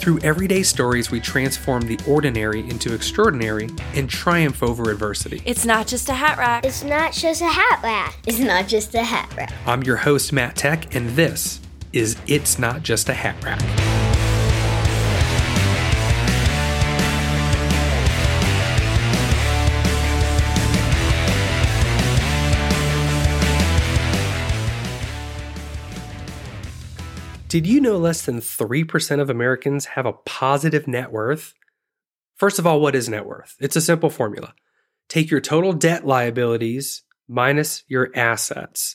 Through everyday stories, we transform the ordinary into extraordinary and triumph over adversity. It's not just a hat rack. It's not just a hat rack. It's not just a hat rack. I'm your host, Matt Tech, and this is It's Not Just a Hat Rack. Did you know less than 3% of Americans have a positive net worth? First of all, what is net worth? It's a simple formula. Take your total debt liabilities minus your assets.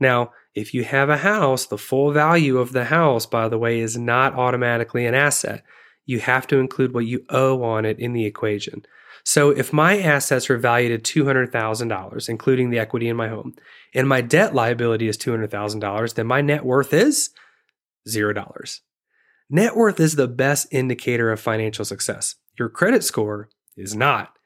Now, if you have a house, the full value of the house, by the way, is not automatically an asset. You have to include what you owe on it in the equation. So if my assets are valued at $200,000, including the equity in my home, and my debt liability is $200,000, then my net worth is $0. Net worth is the best indicator of financial success. Your credit score is not.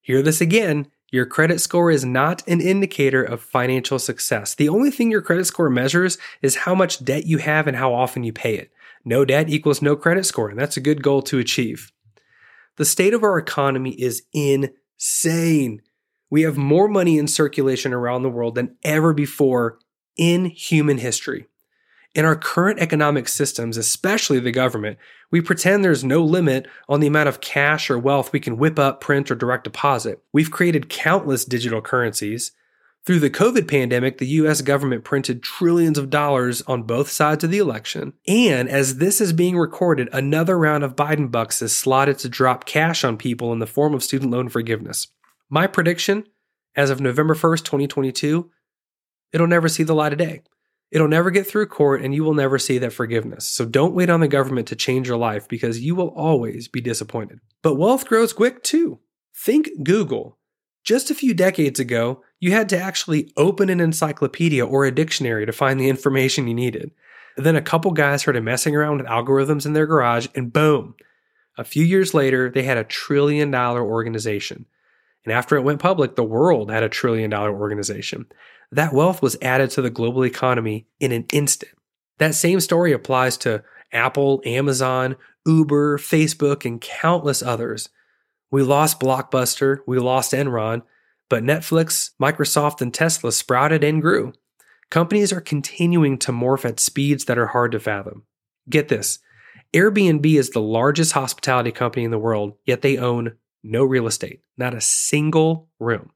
Hear this again. Your credit score is not an indicator of financial success. The only thing your credit score measures is how much debt you have and how often you pay it. No debt equals no credit score, and that's a good goal to achieve. The state of our economy is insane. We have more money in circulation around the world than ever before in human history. In our current economic systems, especially the government, we pretend there's no limit on the amount of cash or wealth we can whip up, print, or direct deposit. We've created countless digital currencies. Through the COVID pandemic, the US government printed trillions of dollars on both sides of the election. And as this is being recorded, another round of Biden bucks is slotted to drop cash on people in the form of student loan forgiveness. My prediction, as of November 1st, 2022, it'll never see the light of day. It'll never get through court and you will never see that forgiveness. So don't wait on the government to change your life because you will always be disappointed. But wealth grows quick too. Think Google. Just a few decades ago, you had to actually open an encyclopedia or a dictionary to find the information you needed. then a couple guys started messing around with algorithms in their garage and boom. A few years later, they had a trillion dollar organization. And after it went public, the world had a trillion dollar organization that wealth was added to the global economy in an instant. That same story applies to Apple, Amazon, Uber, Facebook, and countless others. We lost Blockbuster, we lost Enron, but Netflix, Microsoft, and Tesla sprouted and grew. Companies are continuing to morph at speeds that are hard to fathom. Get this Airbnb is the largest hospitality company in the world, yet they own no real estate, not a single room.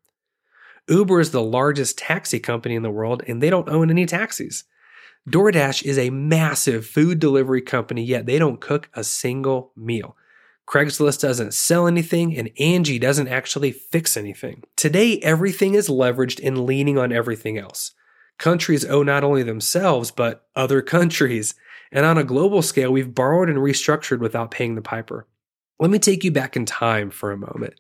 Uber is the largest taxi company in the world and they don't own any taxis. DoorDash is a massive food delivery company, yet they don't cook a single meal. Craigslist doesn't sell anything, and Angie doesn't actually fix anything. Today, everything is leveraged and leaning on everything else. Countries owe not only themselves, but other countries. And on a global scale, we've borrowed and restructured without paying the piper. Let me take you back in time for a moment.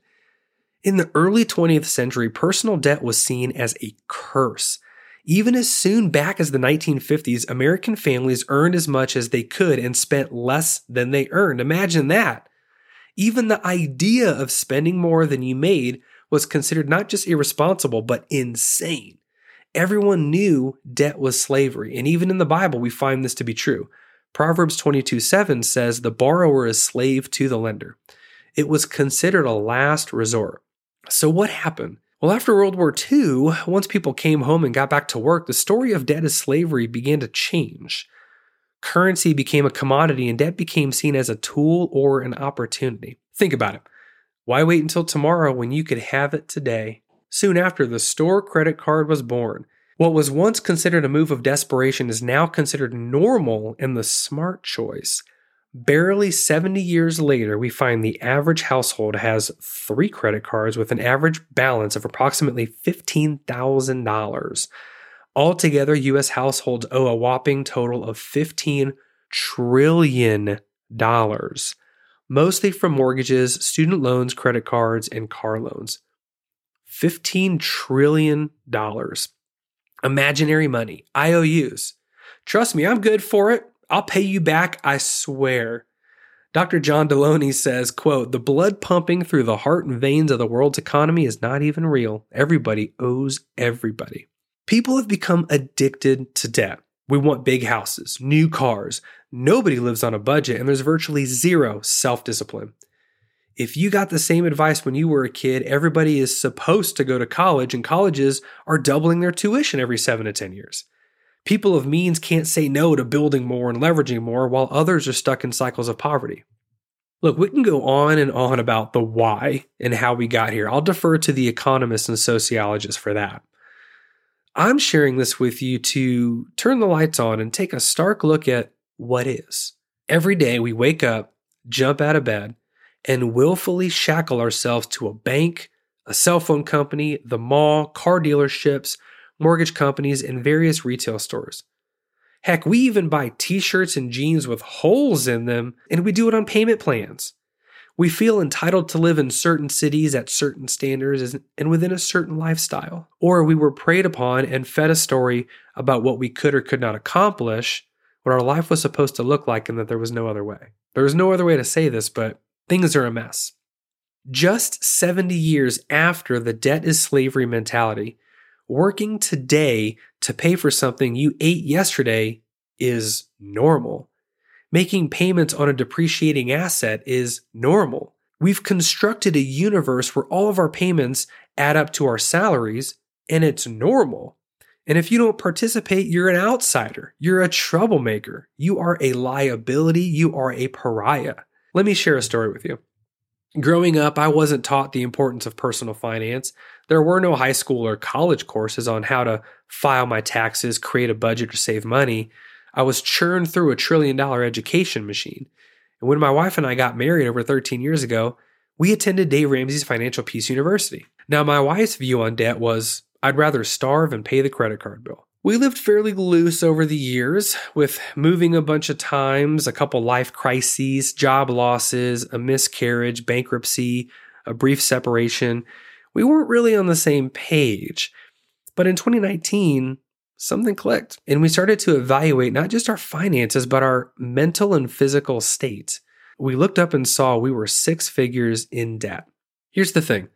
In the early 20th century, personal debt was seen as a curse. Even as soon back as the 1950s, American families earned as much as they could and spent less than they earned. Imagine that. Even the idea of spending more than you made was considered not just irresponsible, but insane. Everyone knew debt was slavery, and even in the Bible, we find this to be true. Proverbs 22 7 says, The borrower is slave to the lender. It was considered a last resort. So, what happened? Well, after World War II, once people came home and got back to work, the story of debt as slavery began to change. Currency became a commodity and debt became seen as a tool or an opportunity. Think about it. Why wait until tomorrow when you could have it today? Soon after, the store credit card was born. What was once considered a move of desperation is now considered normal and the smart choice. Barely 70 years later, we find the average household has three credit cards with an average balance of approximately $15,000. Altogether, US households owe a whopping total of $15 trillion, mostly from mortgages, student loans, credit cards, and car loans. $15 trillion. Imaginary money, IOUs. Trust me, I'm good for it. I'll pay you back, I swear. Dr. John Delony says, quote, the blood pumping through the heart and veins of the world's economy is not even real. Everybody owes everybody. People have become addicted to debt. We want big houses, new cars. Nobody lives on a budget, and there's virtually zero self discipline. If you got the same advice when you were a kid, everybody is supposed to go to college, and colleges are doubling their tuition every seven to 10 years. People of means can't say no to building more and leveraging more, while others are stuck in cycles of poverty. Look, we can go on and on about the why and how we got here. I'll defer to the economists and sociologists for that. I'm sharing this with you to turn the lights on and take a stark look at what is. Every day we wake up, jump out of bed, and willfully shackle ourselves to a bank, a cell phone company, the mall, car dealerships, mortgage companies, and various retail stores. Heck, we even buy t shirts and jeans with holes in them, and we do it on payment plans. We feel entitled to live in certain cities at certain standards and within a certain lifestyle. Or we were preyed upon and fed a story about what we could or could not accomplish, what our life was supposed to look like, and that there was no other way. There was no other way to say this, but things are a mess. Just 70 years after the debt is slavery mentality, working today to pay for something you ate yesterday is normal. Making payments on a depreciating asset is normal. We've constructed a universe where all of our payments add up to our salaries, and it's normal. And if you don't participate, you're an outsider. You're a troublemaker. You are a liability. You are a pariah. Let me share a story with you. Growing up, I wasn't taught the importance of personal finance. There were no high school or college courses on how to file my taxes, create a budget, or save money. I was churned through a trillion dollar education machine. And when my wife and I got married over 13 years ago, we attended Dave Ramsey's Financial Peace University. Now, my wife's view on debt was I'd rather starve and pay the credit card bill. We lived fairly loose over the years, with moving a bunch of times, a couple life crises, job losses, a miscarriage, bankruptcy, a brief separation. We weren't really on the same page. But in 2019, something clicked, and we started to evaluate not just our finances, but our mental and physical state. We looked up and saw we were six figures in debt. Here's the thing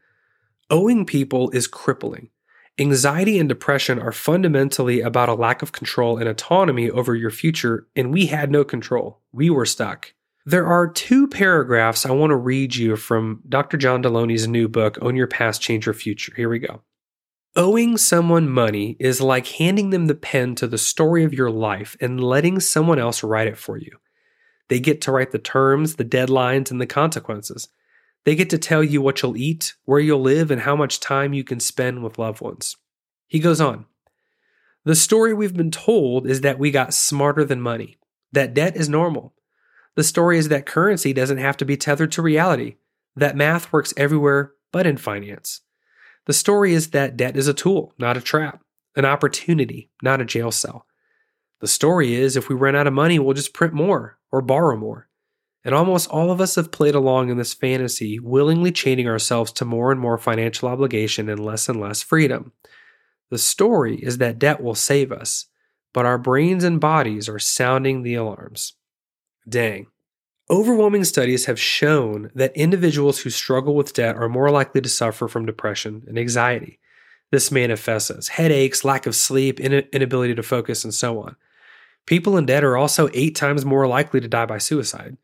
owing people is crippling. Anxiety and depression are fundamentally about a lack of control and autonomy over your future, and we had no control. We were stuck. There are two paragraphs I want to read you from Dr. John Delony's new book, Own Your Past, Change Your Future. Here we go. Owing someone money is like handing them the pen to the story of your life and letting someone else write it for you. They get to write the terms, the deadlines, and the consequences. They get to tell you what you'll eat, where you'll live, and how much time you can spend with loved ones. He goes on The story we've been told is that we got smarter than money, that debt is normal. The story is that currency doesn't have to be tethered to reality, that math works everywhere but in finance. The story is that debt is a tool, not a trap, an opportunity, not a jail cell. The story is if we run out of money, we'll just print more or borrow more. And almost all of us have played along in this fantasy, willingly chaining ourselves to more and more financial obligation and less and less freedom. The story is that debt will save us, but our brains and bodies are sounding the alarms. Dang. Overwhelming studies have shown that individuals who struggle with debt are more likely to suffer from depression and anxiety. This manifests as headaches, lack of sleep, inability to focus, and so on. People in debt are also eight times more likely to die by suicide.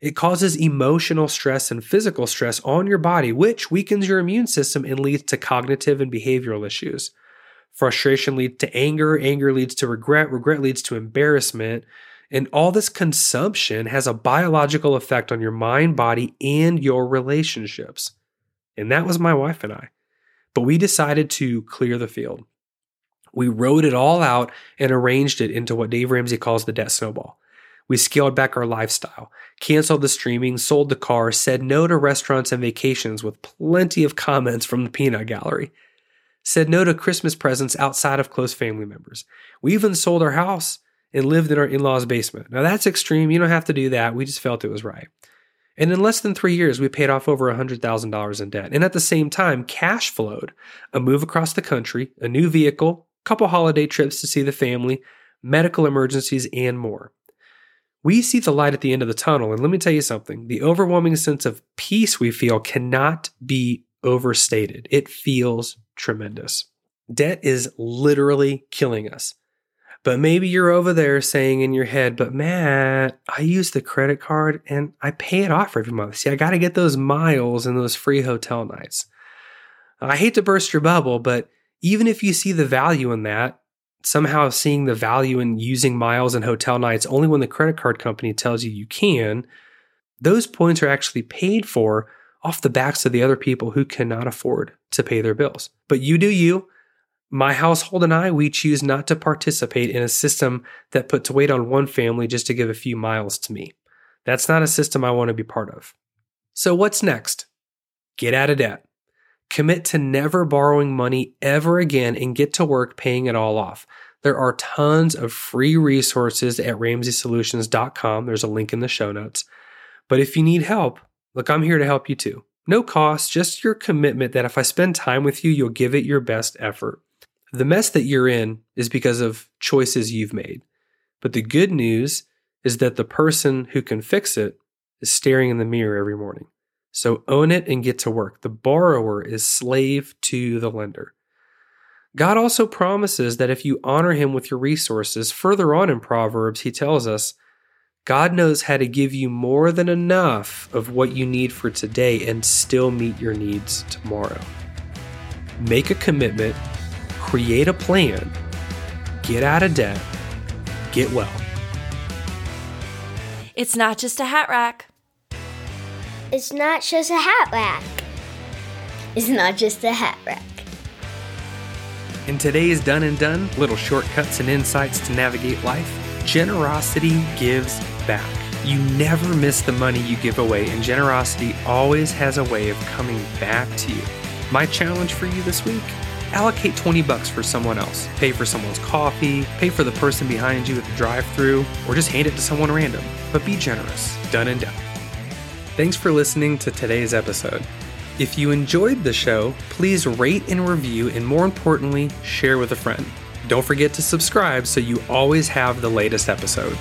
It causes emotional stress and physical stress on your body, which weakens your immune system and leads to cognitive and behavioral issues. Frustration leads to anger, anger leads to regret, regret leads to embarrassment, and all this consumption has a biological effect on your mind, body, and your relationships. And that was my wife and I. But we decided to clear the field. We wrote it all out and arranged it into what Dave Ramsey calls the debt snowball. We scaled back our lifestyle, canceled the streaming, sold the car, said no to restaurants and vacations with plenty of comments from the peanut gallery, said no to Christmas presents outside of close family members. We even sold our house and lived in our in law's basement. Now, that's extreme. You don't have to do that. We just felt it was right. And in less than three years, we paid off over $100,000 in debt. And at the same time, cash flowed a move across the country, a new vehicle, couple holiday trips to see the family, medical emergencies, and more. We see the light at the end of the tunnel. And let me tell you something the overwhelming sense of peace we feel cannot be overstated. It feels tremendous. Debt is literally killing us. But maybe you're over there saying in your head, but Matt, I use the credit card and I pay it off every month. See, I got to get those miles and those free hotel nights. I hate to burst your bubble, but even if you see the value in that, somehow seeing the value in using miles and hotel nights only when the credit card company tells you you can, those points are actually paid for off the backs of the other people who cannot afford to pay their bills. But you do you. My household and I, we choose not to participate in a system that puts weight on one family just to give a few miles to me. That's not a system I want to be part of. So, what's next? Get out of debt. Commit to never borrowing money ever again and get to work paying it all off. There are tons of free resources at ramseysolutions.com. There's a link in the show notes. But if you need help, look, I'm here to help you too. No cost, just your commitment that if I spend time with you, you'll give it your best effort. The mess that you're in is because of choices you've made. But the good news is that the person who can fix it is staring in the mirror every morning. So own it and get to work. The borrower is slave to the lender. God also promises that if you honor him with your resources, further on in Proverbs, he tells us, God knows how to give you more than enough of what you need for today and still meet your needs tomorrow. Make a commitment create a plan, get out of debt, get well. It's not just a hat rack. It's not just a hat rack. It's not just a hat rack. In today's Done and Done, little shortcuts and insights to navigate life, generosity gives back. You never miss the money you give away, and generosity always has a way of coming back to you. My challenge for you this week allocate 20 bucks for someone else. Pay for someone's coffee, pay for the person behind you at the drive through, or just hand it to someone random. But be generous. Done and done. Thanks for listening to today's episode. If you enjoyed the show, please rate and review, and more importantly, share with a friend. Don't forget to subscribe so you always have the latest episode.